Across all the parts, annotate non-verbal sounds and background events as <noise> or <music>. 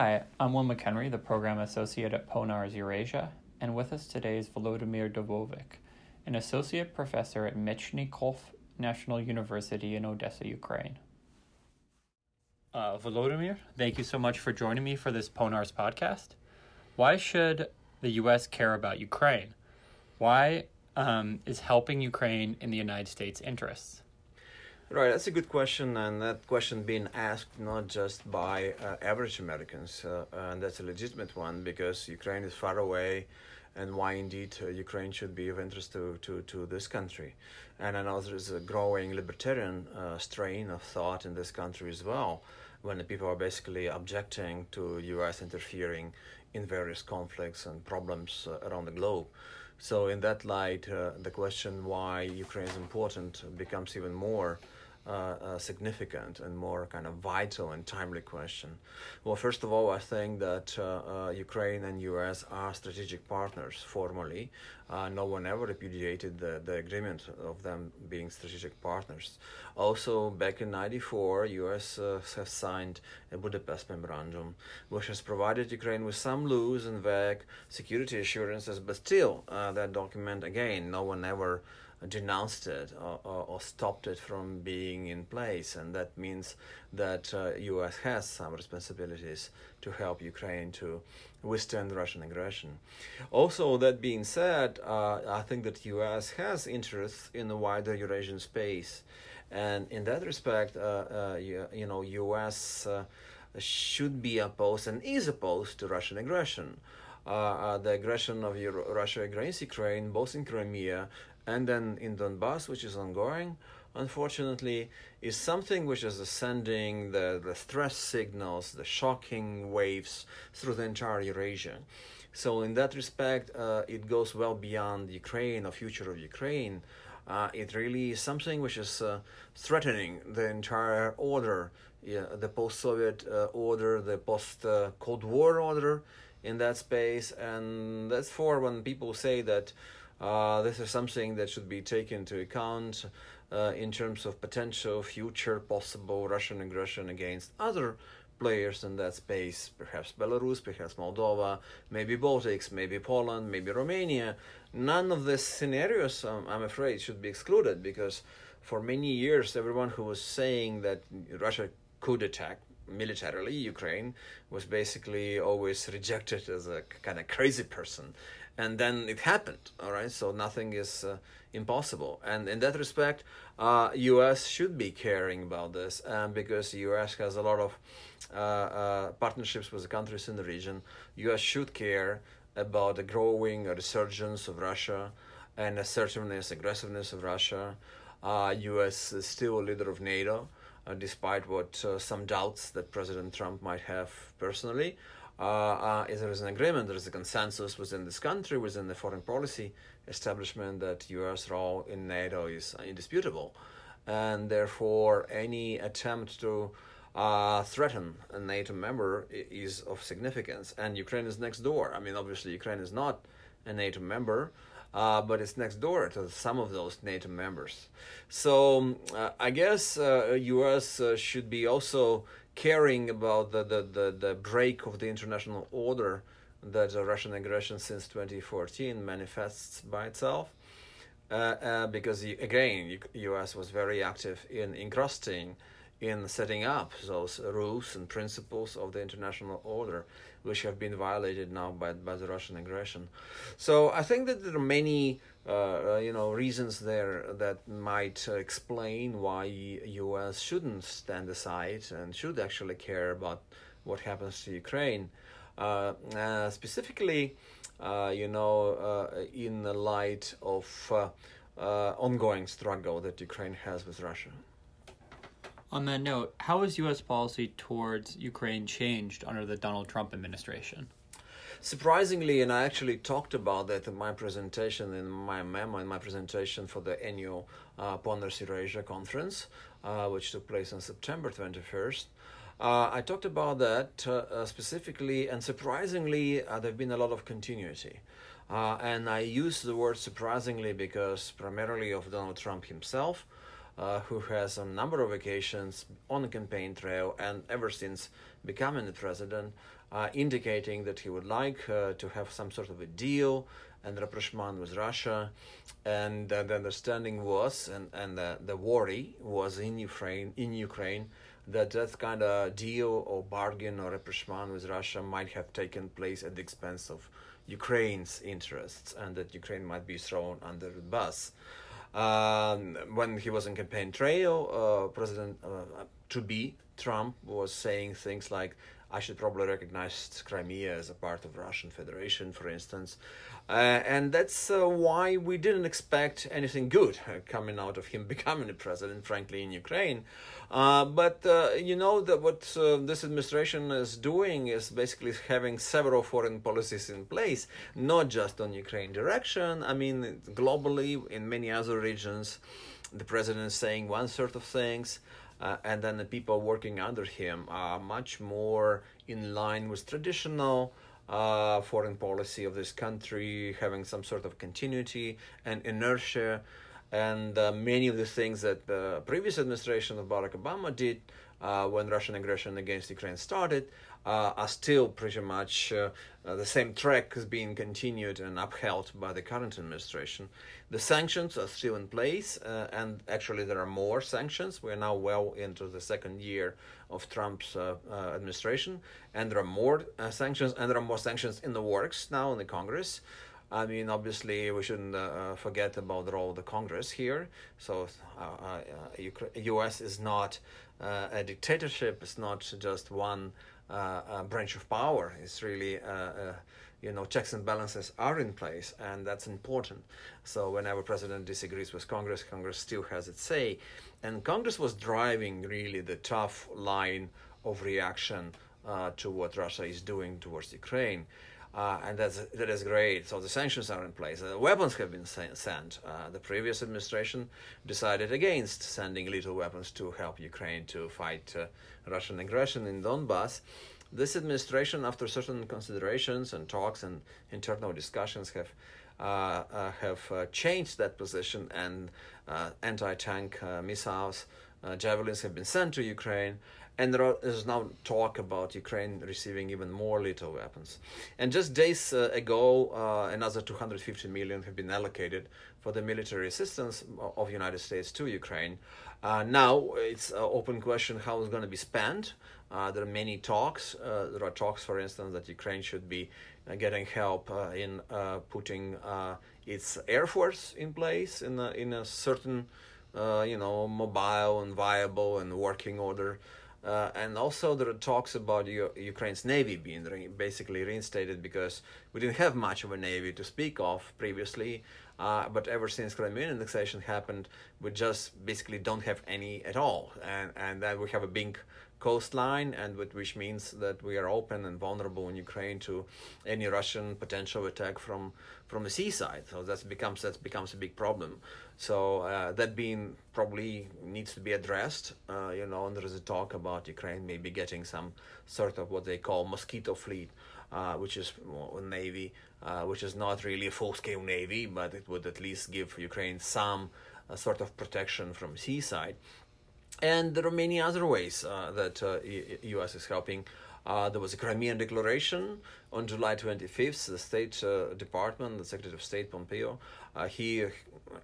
Hi, I'm Will McHenry, the Program Associate at Ponars Eurasia, and with us today is Volodymyr Dubovyk, an Associate Professor at Mechnikov National University in Odessa, Ukraine. Uh, Volodymyr, thank you so much for joining me for this Ponars podcast. Why should the U.S. care about Ukraine? Why um, is helping Ukraine in the United States' interests? Right, that's a good question, and that question being asked not just by uh, average Americans, uh, and that's a legitimate one because Ukraine is far away, and why indeed uh, Ukraine should be of interest to, to, to this country. And I know there's a growing libertarian uh, strain of thought in this country as well, when the people are basically objecting to U.S. interfering in various conflicts and problems uh, around the globe. So, in that light, uh, the question why Ukraine is important becomes even more uh, uh, significant and more kind of vital and timely question? Well, first of all, I think that uh, uh Ukraine and U.S. are strategic partners formally. No one ever repudiated the, the agreement of them being strategic partners. Also, back in '94, U.S. Has signed a Budapest Memorandum, which has provided Ukraine with some loose and vague security assurances, but still, that document again, no one ever denounced it or, or, or, stopped it from being in place, and that means that uh, U.S. has some responsibilities to help Ukraine to withstand Russian aggression. Also, that being said, uh, I think that U.S. has interests in the wider Eurasian space, and in that respect, uh, uh you, you, know, U.S. Uh, should be opposed and is opposed to Russian aggression. Uh, uh, the aggression of Euro- Russia against Ukraine, both in Crimea and then in Donbass, which is ongoing, unfortunately, is something which is sending the, the stress signals, the shocking waves through the entire Eurasia. So, in that respect, uh, it goes well beyond Ukraine or future of Ukraine. Uh, it really is something which is uh, threatening the entire order, yeah, the post-Soviet uh, order, the post-Cold War order in that space, and that's for when people say that uh, this is something that should be taken into account uh, in terms of potential future possible Russian aggression against other players in that space, perhaps Belarus, perhaps Moldova, maybe Baltics, maybe Poland, maybe Romania. None of these scenarios, um, I'm afraid, should be excluded because for many years, everyone who was saying that Russia could attack militarily Ukraine was basically always rejected as a kind of crazy person and then it happened all right? So nothing is uh, impossible. And in that respect uh, us should be caring about this um, because us has a lot of uh, uh, partnerships with the countries in the region. Us should care about the growing resurgence of russia and assertiveness aggressiveness of russia. Us uh, is still a leader of nato uh, despite what some doubts that president trump might have personally uh, uh, is there is an agreement, there is a consensus within this country, within the foreign policy establishment, that U.S. role in NATO is indisputable, and therefore any attempt to uh, threaten a NATO member is of significance. And Ukraine is next door. I mean, obviously, Ukraine is not a NATO member. Uh, but it's next door to some of those NATO members. So uh, I guess U.S. Uh, should be also caring about the, the, the, the break of the international order that the Russian aggression since 2014 manifests by itself. Uh, uh, because again, U.S. was very active in encrusting, in setting up those rules and principles of the international order, which have been violated now by by the Russian aggression. So I think that there are many uh, uh, you know reasons there that might explain why U.S. shouldn't stand aside and should actually care about what happens to Ukraine. Uh, uh, specifically, uh, you know, uh, in the light of ongoing struggle that Ukraine has with Russia. On that note, how has U.S. policy towards Ukraine changed under the Donald Trump administration? Surprisingly, and I actually talked about that in my presentation, in my memo, in my presentation for the annual uh, Ponars Eurasia conference, uh, which took place on September 21st. Uh, I talked about that uh, uh specifically, and surprisingly, uh, there have been a lot of continuity. Uh, and I use the word surprisingly because primarily of Donald Trump himself, uh, who has a number of occasions on the campaign trail and ever since becoming the president uh, indicating that he would like uh, to have some sort of a deal and rapprochement with Russia. And the understanding was, and, and the, the worry was in Ukraine, in Ukraine, that that kind of deal or bargain or rapprochement with Russia might have taken place at the expense of Ukraine's interests, and that Ukraine might be thrown under the bus. Um, when he was in campaign trail, uh, President uh, to be Trump was saying things like, "I should probably recognize Crimea as a part of Russian Federation," for instance, uh, and that's uh, why we didn't expect anything good uh, coming out of him <laughs> becoming the president, frankly, in Ukraine. Uh, but uh, you know that what uh, this administration is doing is basically having several foreign policies in place, not just on Ukraine direction. I mean, globally in many other regions, the president is saying one sort of things, uh, and then the people working under him are much more in line with traditional. Uh, foreign policy of this country, having some sort of continuity and inertia and uh, many of the things that the previous administration of Barack Obama did uh, when Russian aggression against Ukraine started uh, are still pretty much uh, uh, the same track is being continued and upheld by the current administration. The sanctions are still in place, uh, and actually there are more sanctions. We are now well into the second year of Trump's administration, and there are more sanctions, and there are more sanctions in the works now in the Congress. I mean, obviously, we shouldn't uh, forget about the role of the Congress here. So, uh, uh, U.S. is not uh, a dictatorship. It's not just one uh, Uh, branch of power. It's really, uh, uh, you know, checks and balances are in place, and that's important. So, whenever president disagrees with Congress, Congress still has its say, and Congress was driving really the tough line of reaction uh, to what Russia is doing towards Ukraine. Uh, and that's that is great. So the sanctions are in place. Weapons have been sent. Uh, the previous administration decided against sending lethal weapons to help Ukraine to fight uh, Russian aggression in Donbass. This administration, after certain considerations and talks and internal discussions, have uh, uh, have uh, changed that position, and anti-tank missiles, javelins, have been sent to Ukraine and there is now talk about Ukraine receiving even more lethal weapons. And just days uh, ago, uh, another 250 million have been allocated for the military assistance of the United States to Ukraine. Uh, now it's an open question how it's going to be spent. Uh, there are many talks. Uh, there are talks, for instance, that Ukraine should be uh, getting help in putting its air force in place in a, in a certain, you know, mobile and viable and working order. Uh, and also there are talks about U- Ukraine's navy being re- basically reinstated because we didn't have much of a navy to speak of previously. Uh, but ever since Crimean annexation happened, we just basically don't have any at all, and and then we have a big coastline, and which means that we are open and vulnerable in Ukraine to any Russian potential attack from from the seaside. So that becomes that becomes a big problem. So uh, that being probably needs to be addressed. Uh, you know, and there is a talk about Ukraine maybe getting some sort of what they call mosquito fleet, uh, which is a navy, uh, which is not really a full-scale navy, but it would at least give Ukraine some uh, sort of protection from seaside. And there are many other ways uh, that uh, U.S. is helping. Uh, there was a Crimean declaration on July 25th. The State uh, Department, the Secretary of State Pompeo, uh, he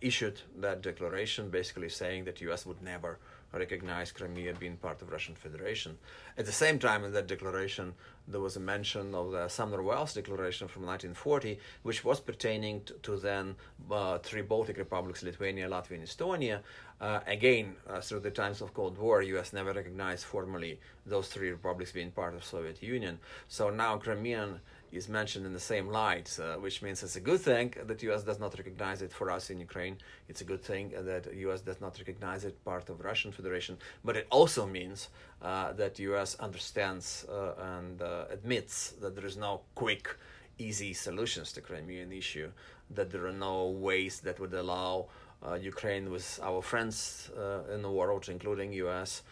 issued that declaration, basically saying that U.S. would never recognize Crimea being part of Russian Federation. At the same time, in that declaration, there was a mention of the Sumner Welles Declaration from 1940, which was pertaining to, to then uh, three Baltic republics, Lithuania, Latvia, and Estonia. Uh, again, uh, through the times of Cold War, U.S. never recognized formally those three republics being part of Soviet Union. So now Crimean is mentioned in the same light, uh, which means it's a good thing that U.S. does not recognize it for us in Ukraine. It's a good thing that U.S. does not recognize it part of Russian Federation. But it also means uh, that U.S. understands uh, and uh, admits that there is no quick, easy solutions to Crimean issue. That there are no ways that would allow uh, Ukraine with our friends uh, in the world, including U.S.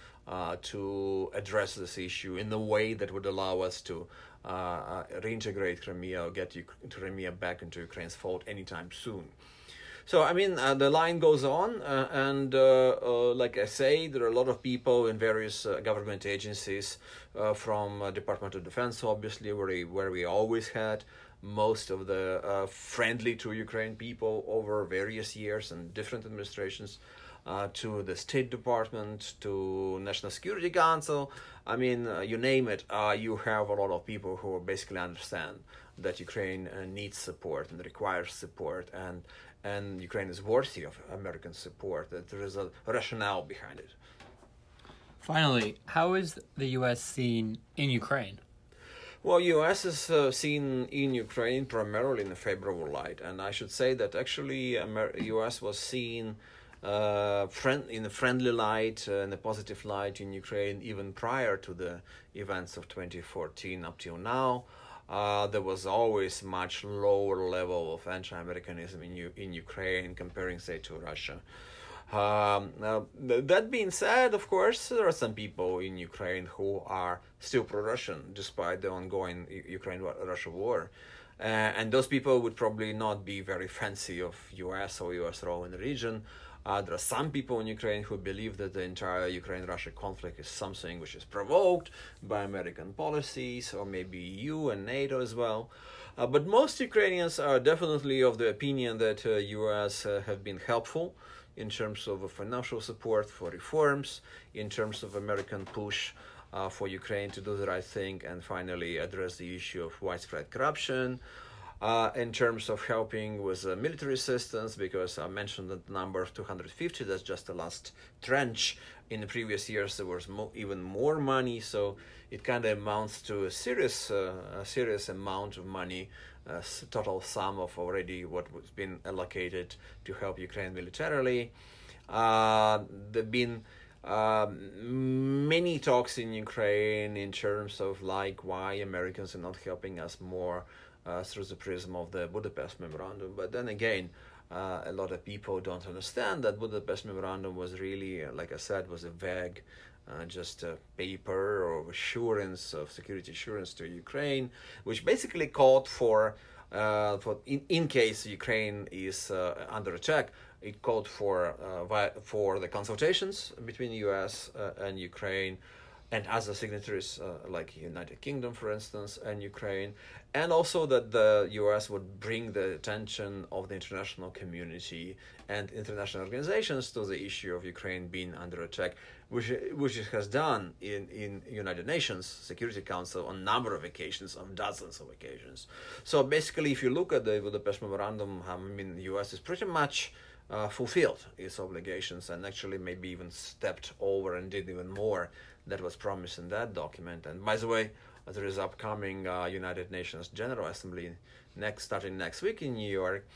to address this issue in the way that would allow us to uh, uh, reintegrate Crimea or get Crimea back into Ukraine's fold anytime soon. So I mean, uh, the line goes on, uh, and uh, uh like I say, there are a lot of people in various uh, government agencies, from Department of Defense, obviously, where we, where we always had most of the friendly to Ukraine people over various years and different administrations. Uh, to the State Department, to National Security Council, I mean, uh, you name it. Uh, you have a lot of people who basically understand that Ukraine needs support and requires support, and and Ukraine is worthy of American support, that there is a rationale behind it. Finally, how is the U.S. seen in Ukraine? Well, U.S. is uh, seen in Ukraine primarily in a favorable light, and I should say that actually Amer- U.S. was seen uh, friend in a friendly light, uh, in a positive light in Ukraine even prior to the events of 2014 up till now uh, there was always much lower level of anti-Americanism in U- in Ukraine comparing, say, to Russia. Um, now, th- that being said, of course, there are some people in Ukraine who are still pro-Russian despite the ongoing U- Ukraine-Russia war. Uh, and those people would probably not be very fancy of U.S. or U.S. role in the region. Uh, there are some people in Ukraine who believe that the entire Ukraine Russia conflict is something which is provoked by American policies or maybe EU and NATO as well. Uh, but most Ukrainians are definitely of the opinion that uh, US uh, have been helpful in terms of financial support for reforms, in terms of American push uh, for Ukraine to do the right thing, and finally address the issue of widespread corruption, uh, in terms of helping with uh, military assistance, because I mentioned the number of 250, that's just the last trench In the previous years, there was mo- even more money, so it kind of amounts to a serious, uh, a serious amount of money, uh, total sum of already what was been allocated to help Ukraine militarily. Uh, there've been um, many talks in Ukraine in terms of like why Americans are not helping us more uh, through the prism of the Budapest Memorandum. But then again, uh, a lot of people don't understand that Budapest Memorandum was really, uh, like I said, was a vague, uh, just a paper or assurance of security assurance to Ukraine, which basically called for, uh, for in, in case Ukraine is uh, under attack, it called for for the consultations between the U.S. and Ukraine and other signatories uh, like United Kingdom, for instance, and Ukraine, and also that the U.S. would bring the attention of the international community and international organizations to the issue of Ukraine being under attack, which which it has done in in United Nations Security Council on a number of occasions, on dozens of occasions. So basically, if you look at the Budapest Memorandum, I mean, the U.S. is pretty much. Uh, fulfilled its obligations and actually maybe even stepped over and did even more that was promised in that document. And by the way, there is upcoming uh, United Nations General Assembly next starting next week in New York.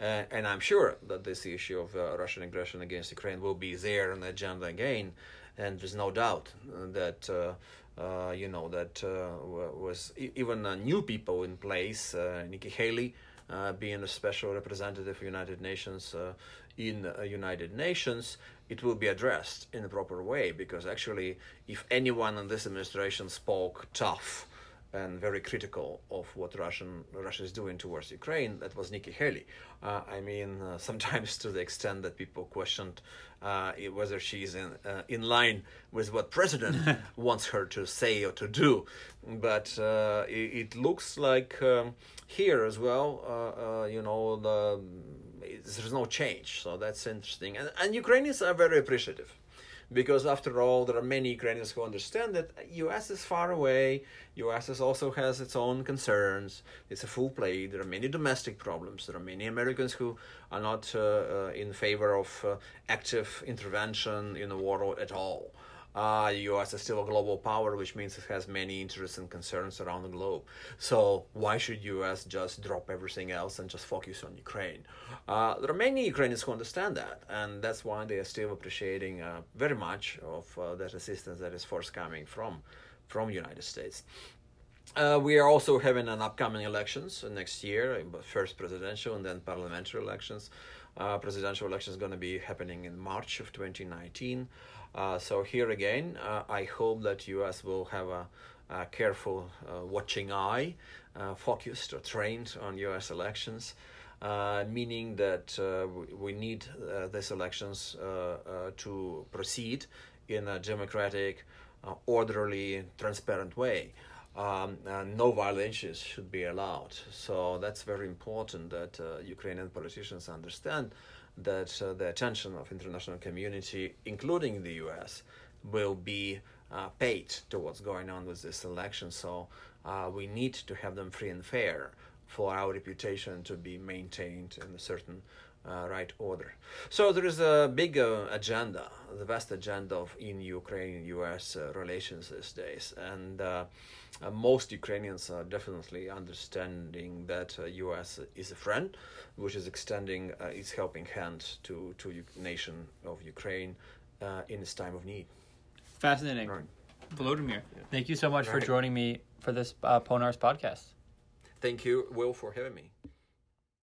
Uh, and I'm sure that this issue of uh, Russian aggression against Ukraine will be there on the agenda again. And there's no doubt that uh, uh, you know that uh, was even new people in place. Nikki Haley Uh, being a special representative of United Nations uh, in uh, United Nations, it will be addressed in a proper way because actually if anyone in this administration spoke tough and very critical of what Russian Russia is doing towards Ukraine. That was Nikki Haley. Uh, I mean, uh, <laughs> sometimes to the extent that people questioned uh, whether she's in uh, in line with what President <laughs> wants her to say or to do. But uh, it, it, looks like um, here as well, uh, you know, the there's no change. So that's interesting. And, and Ukrainians are very appreciative because after all, there are many Ukrainians who understand that U.S. is far away. U.S. also has its own concerns. It's a full play. There are many domestic problems. There are many Americans who are not uh, uh, in favor of uh, active intervention in the war at all. Uh, the US is still a global power, which means it has many interests and concerns around the globe. So why should US just drop everything else and just focus on Ukraine? Uh, there are many Ukrainians who understand that, and that's why they are still appreciating uh, very much of uh, that assistance that is forthcoming from from United States. Uh, we are also having an upcoming elections next year, first presidential and then parliamentary elections. Uh, presidential election is going to be happening in March of 2019. Uh, so here again, uh, I hope that US will have a, a careful uh, watching eye, uh, focused or trained on US elections. uh, meaning that uh, we need these elections to proceed in a democratic, orderly, transparent way. Um, no violences should be allowed. So that's very important that Ukrainian politicians understand that the attention of international community, including the U.S., will be uh, paid to what's going on with this election. So uh, we need to have them free and fair for our reputation to be maintained in a certain uh, right order. So there is a big uh, agenda, the vast agenda of in Ukraine U.S. Uh, relations these days, and uh, uh, most Ukrainians are definitely understanding that U.S. is a friend, which is extending its helping hand to to nation of Ukraine in its time of need. Fascinating. Right. Volodymyr, yeah. thank you so much right. for joining me for this uh, Ponars podcast. Thank you, Will, for having me.